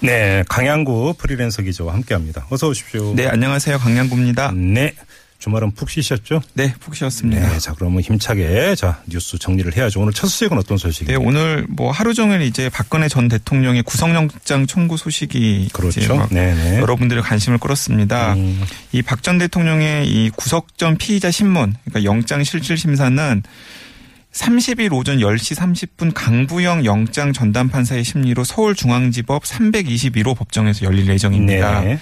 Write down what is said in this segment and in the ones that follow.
네, 강양구 프리랜서 기자와 함께합니다. 어서 오십시오. 네, 안녕하세요. 강양구입니다. 네, 주말은 푹 쉬셨죠? 네, 푹 쉬었습니다. 네, 자 그러면 힘차게 자 뉴스 정리를 해야죠. 오늘 첫 소식은 어떤 네, 소식입니까? 오늘 뭐 하루 종일 이제 박근혜 전 대통령의 구속영장 청구 소식이 그렇죠. 막 네네. 여러분들의 관심을 끌었습니다. 음. 이박 전 대통령의 이 구속 전 피의자 신문, 그러니까 영장 실질 심사는 30일 오전 10시 30분 강부영 영장 전담 판사의 심리로 서울중앙지법 321호 법정에서 열릴 예정입니다. 네.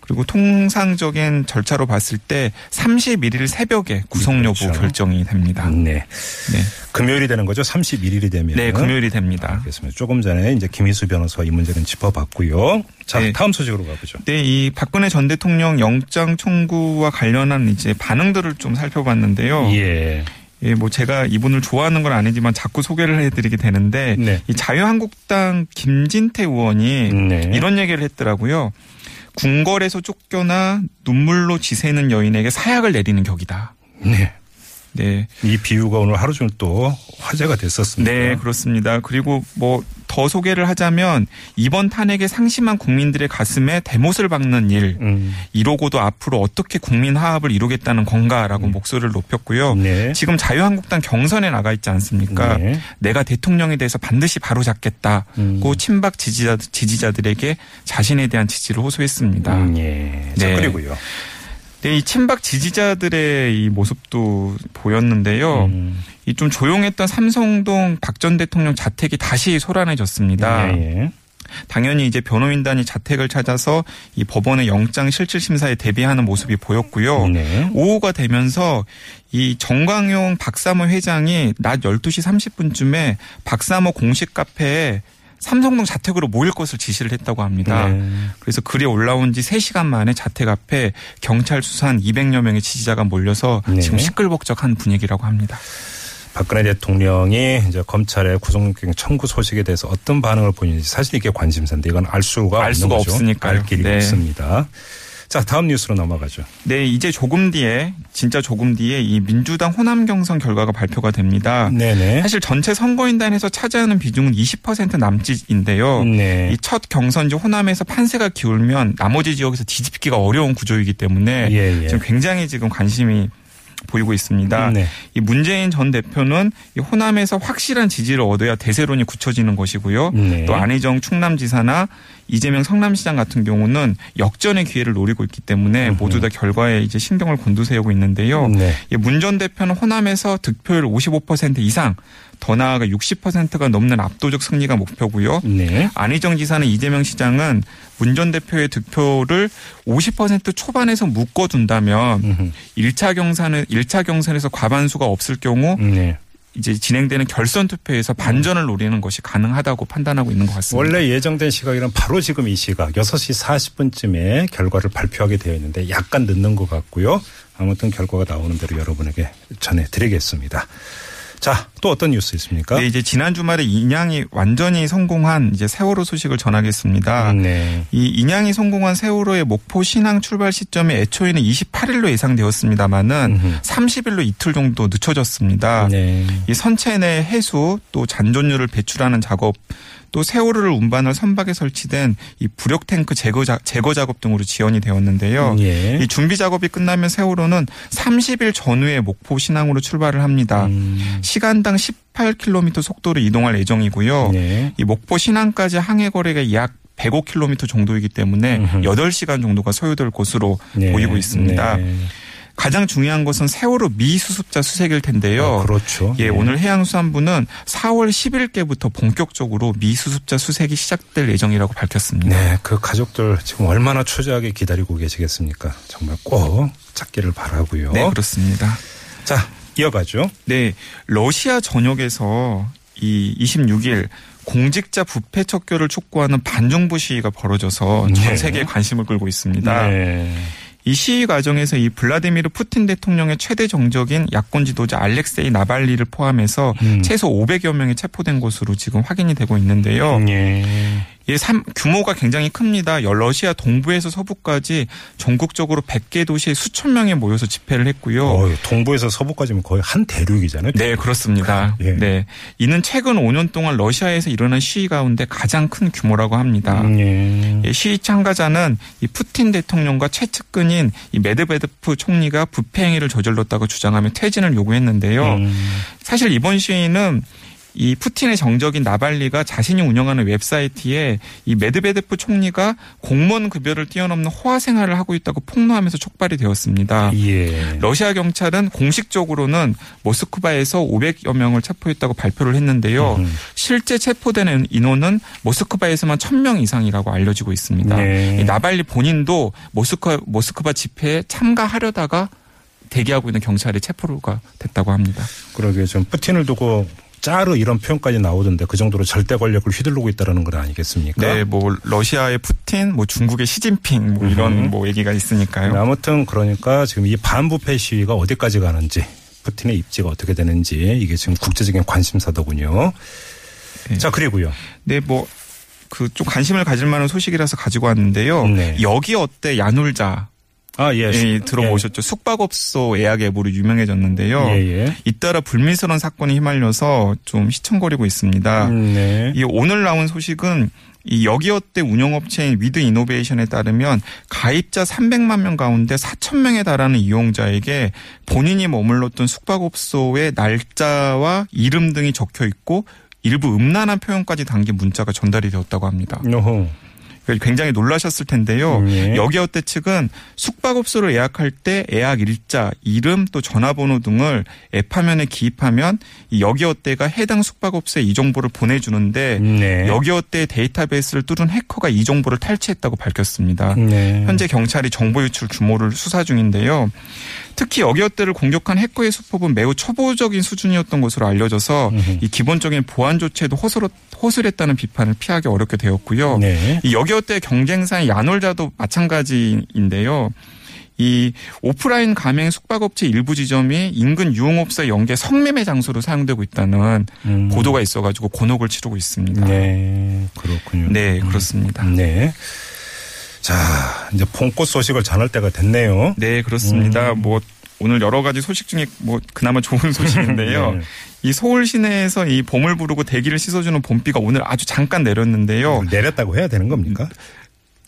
그리고 통상적인 절차로 봤을 때 31일 새벽에 구속 여부 그렇죠. 결정이 됩니다. 네. 네. 금요일이 되는 거죠. 31일이 되면. 네, 금요일이 됩니다. 알겠습니다. 조금 전에 이제 김희수 변호사가 이 문제는 짚어봤고요. 자, 네. 다음 소식으로 가보죠. 네, 이 박근혜 전 대통령 영장 청구와 관련한 이제 반응들을 좀 살펴봤는데요. 예. 예, 뭐 제가 이분을 좋아하는 건 아니지만 자꾸 소개를 해드리게 되는데 네. 이 자유한국당 김진태 의원이 네. 이런 얘기를 했더라고요. 궁궐에서 쫓겨나 눈물로 지새는 여인에게 사약을 내리는 격이다. 네. 네, 이 비유가 오늘 하루 종일 또 화제가 됐었습니다. 네 그렇습니다. 그리고 뭐 더 소개를 하자면 이번 탄핵에 상심한 국민들의 가슴에 대못을 박는 일 음. 이러고도 앞으로 어떻게 국민 화합을 이루겠다는 건가라고 목소리를 높였고요. 네. 지금 자유한국당 경선에 나가 있지 않습니까? 네. 내가 대통령에 대해서 반드시 바로잡겠다고 음. 친박 지지자, 지지자들에게 자신에 대한 지지를 호소했습니다. 음, 예. 자, 네. 그리고요. 네, 이 친박 지지자들의 이 모습도 보였는데요. 음. 이좀 조용했던 삼성동 박 전 대통령 자택이 다시 소란해졌습니다. 예, 예. 당연히 이제 변호인단이 자택을 찾아서 이 법원의 영장 실질 심사에 대비하는 모습이 보였고요. 네. 오후가 되면서 이 정광용 박사모 회장이 낮 12시 30분쯤에 박사모 공식 카페에 삼성동 자택으로 모일 것을 지시를 했다고 합니다. 네. 그래서 글이 올라온 지 3시간 만에 자택 앞에 경찰 수산 200여 명의 지지자가 몰려서 네. 지금 시끌벅적한 분위기라고 합니다. 박근혜 대통령이 이제 검찰의 구속영장 청구 소식에 대해서 어떤 반응을 보이는지 사실 이게 관심사인데 이건 알 수가 알 없는 수가 거죠. 없으니까요. 알 길이 네. 없습니다. 자, 다음 뉴스로 넘어가죠. 네, 이제 조금 뒤에 진짜 조금 뒤에 이 민주당 호남 경선 결과가 발표가 됩니다. 네네. 사실 전체 선거인단에서 차지하는 비중은 20% 남짓인데요. 네. 이첫 경선지 호남에서 판세가 기울면 나머지 지역에서 뒤집기가 어려운 구조이기 때문에 예, 예. 지금 굉장히 지금 관심이 보이고 있습니다. 네. 이 문재인 전 대표는 이 호남에서 확실한 지지를 얻어야 대세론이 굳혀지는 것이고요. 네. 또 안희정 충남지사나 이재명 성남시장 같은 경우는 역전의 기회를 노리고 있기 때문에 모두 다 결과에 이제 신경을 곤두세우고 있는데요. 네. 문전 대표는 호남에서 득표율 55% 이상, 더 나아가 60%가 넘는 압도적 승리가 목표고요. 네. 안희정 지사는 이재명 시장은 문 전 대표의 득표를 50% 초반에서 묶어둔다면 음흠. 1차 경선은 1차 경선에서 과반수가 없을 경우 네. 이제 진행되는 결선 투표에서 반전을 노리는 것이 가능하다고 판단하고 있는 것 같습니다. 원래 예정된 시각이란 바로 지금 이 시각 6시 40분쯤에 결과를 발표하게 되어 있는데 약간 늦는 것 같고요. 아무튼 결과가 나오는 대로 여러분에게 전해드리겠습니다. 자, 또 어떤 뉴스 있습니까? 네, 이제 지난 주말에 인양이 완전히 성공한 이제 세월호 소식을 전하겠습니다. 네. 이 인양이 성공한 세월호의 목포 신항 출발 시점이 애초에는 28일로 예상되었습니다만은 음흠. 30일로 이틀 정도 늦춰졌습니다. 네. 이 선체 내 해수 또 잔존유를 배출하는 작업 또 세월호를 운반할 선박에 설치된 이 부력 탱크 제거, 자, 제거 작업 등으로 지연이 되었는데요. 예. 이 준비 작업이 끝나면 세월호는 30일 전후에 목포 신항으로 출발을 합니다. 음. 시간당 18km 속도로 이동할 예정이고요. 네. 이 목포 신항까지 항해 거리가 약 105km 정도이기 때문에 음흠. 8시간 정도가 소요될 것으로 네. 보이고 있습니다. 네. 가장 중요한 것은 세월호 미수습자 수색일 텐데요. 아, 그렇죠. 예, 네. 오늘 해양수산부는 4월 10일께부터 본격적으로 미수습자 수색이 시작될 예정이라고 밝혔습니다. 네, 그 가족들 지금 얼마나 초조하게 기다리고 계시겠습니까? 정말 꼭 찾기를 바라고요. 네, 그렇습니다. 자, 이어가죠. 네, 러시아 전역에서 이 26일 공직자 부패 척결을 촉구하는 반정부 시위가 벌어져서 네. 전 세계에 관심을 끌고 있습니다. 네. 이 시위 과정에서 이 블라디미르 푸틴 대통령의 최대 정적인 야권 지도자 알렉세이 나발리를 포함해서 음. 최소 500여 명이 체포된 것으로 지금 확인이 되고 있는데요. 예. 이 삼- 규모가 굉장히 큽니다. 여- 러시아 동부에서 서부까지 전국적으로 100개 도시에 수천 명이 모여서 집회를 했고요. 어, 동부에서 서부까지면 거의 한 대륙이잖아요. 네, 그렇습니다. 예. 네. 이는 최근 5년 동안 러시아에서 일어난 시위 가운데 가장 큰 규모라고 합니다. 음, 예. 예, 시위 참가자는 이 푸틴 대통령과 최측근인 이 메드베데프 총리가 부패 행위를 저질렀다고 주장하며 퇴진을 요구했는데요. 음. 사실 이번 시위는 이 푸틴의 정적인 나발니가 자신이 운영하는 웹사이트에 이 메드베데프 총리가 공무원 급여를 뛰어넘는 호화 생활을 하고 있다고 폭로하면서 촉발이 되었습니다. 예. 러시아 경찰은 공식적으로는 모스크바에서 500여 명을 체포했다고 발표를 했는데요. 음. 실제 체포된 인원은 모스크바에서만 1000명 이상이라고 알려지고 있습니다. 네. 이 나발니 본인도 모스크 모스크바 집회에 참가하려다가 대기하고 있는 경찰에 체포가 됐다고 합니다. 그러게 좀 푸틴을 두고 짜르 이런 표현까지 나오던데 그 정도로 절대 권력을 휘두르고 있다는 건 아니겠습니까? 네, 뭐 러시아의 푸틴, 뭐 중국의 시진핑 뭐 이런 음. 뭐 얘기가 있으니까요. 네, 아무튼 그러니까 지금 이 반부패 시위가 어디까지 가는지 푸틴의 입지가 어떻게 되는지 이게 지금 국제적인 관심사더군요. 네. 자 그리고요. 네, 뭐 그좀 관심을 가질 만한 소식이라서 가지고 왔는데요. 네. 여기 어때 야놀자 아 예. 예, 들어보셨죠? 숙박업소 예약 앱으로 유명해졌는데요. 예, 예. 잇따라 불미스러운 사건에 휘말려서 좀 휘청거리고 있습니다. 음, 네. 이 오늘 나온 소식은 이 여기어때 운영업체인 위드 이노베이션에 따르면 가입자 300만 명 가운데 4천 명에 달하는 이용자에게 본인이 머물렀던 숙박업소의 날짜와 이름 등이 적혀 있고 일부 음란한 표현까지 담긴 문자가 전달이 되었다고 합니다. 요호. 굉장히 놀라셨을 텐데요. 음, 예. 여기어때 측은 숙박업소를 예약할 때 예약 일자, 이름 또 전화번호 등을 앱 화면에 기입하면 이 여기어때가 해당 숙박업소에 이 정보를 보내주는데 네. 여기어때 데이터베이스를 뚫은 해커가 이 정보를 탈취했다고 밝혔습니다. 네. 현재 경찰이 정보 유출 규모를 수사 중인데요. 특히 여기어때를 공격한 해커의 수법은 매우 초보적인 수준이었던 것으로 알려져서 이 기본적인 보안 조치에도 허술, 허술했다는 비판을 피하기 어렵게 되었고요. 네. 이 여기어때 경쟁사인 야놀자도 마찬가지인데요. 이 오프라인 가맹 숙박업체 일부 지점이 인근 유흥업소 연계 성매매 장소로 사용되고 있다는 음. 보도가 있어가지고 곤혹을 치르고 있습니다. 네. 그렇군요. 네, 그렇습니다. 네. 자, 이제 봄꽃 소식을 전할 때가 됐네요. 네, 그렇습니다. 음. 뭐 오늘 여러 가지 소식 중에 뭐 그나마 좋은 소식인데요. 네. 이 서울 시내에서 이 봄을 부르고 대기를 씻어주는 봄비가 오늘 아주 잠깐 내렸는데요. 내렸다고 해야 되는 겁니까?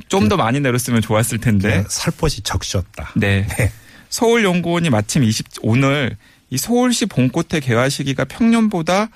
좀더 많이 내렸으면 좋았을 텐데. 살포시 적셨다. 네. 서울연구원이 마침 20 오늘 이 서울시 봄꽃의 개화 시기가 평년보다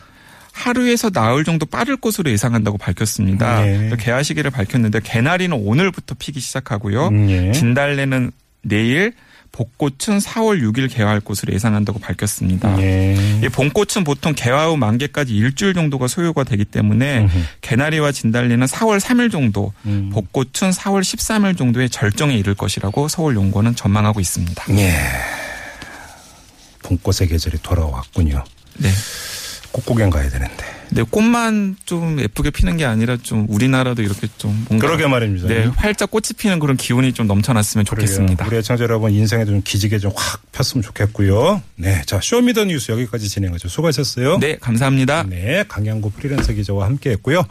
하루에서 나흘 정도 빠를 것으로 예상한다고 밝혔습니다. 네. 개화 시기를 밝혔는데 개나리는 오늘부터 피기 시작하고요. 음, 예. 진달래는 내일, 벚꽃은 4월 6일 개화할 것으로 예상한다고 밝혔습니다. 예. 이 봄꽃은 보통 개화 후 만개까지 일주일 정도가 소요가 되기 때문에 음흠. 개나리와 진달래는 4월 3일 정도, 음. 벚꽃은 4월 13일 정도의 절정에 이를 것이라고 서울 연구원은 전망하고 있습니다. 예. 봄꽃의 계절이 돌아왔군요. 네. 꽃구경 가야 되는데. 네, 꽃만 좀 예쁘게 피는 게 아니라 좀 우리나라도 이렇게 좀 뭔가 그러게 말입니다. 네, 활짝 꽃이 피는 그런 기운이 좀 넘쳐났으면. 좋겠습니다. 우리 애청자 여러분 인생에 좀 기지개 좀 확 폈으면 좋겠고요. 네, 자 쇼미더 뉴스 여기까지 진행하죠. 수고하셨어요. 네, 감사합니다. 네, 강양구 프리랜서 기자와 함께했고요.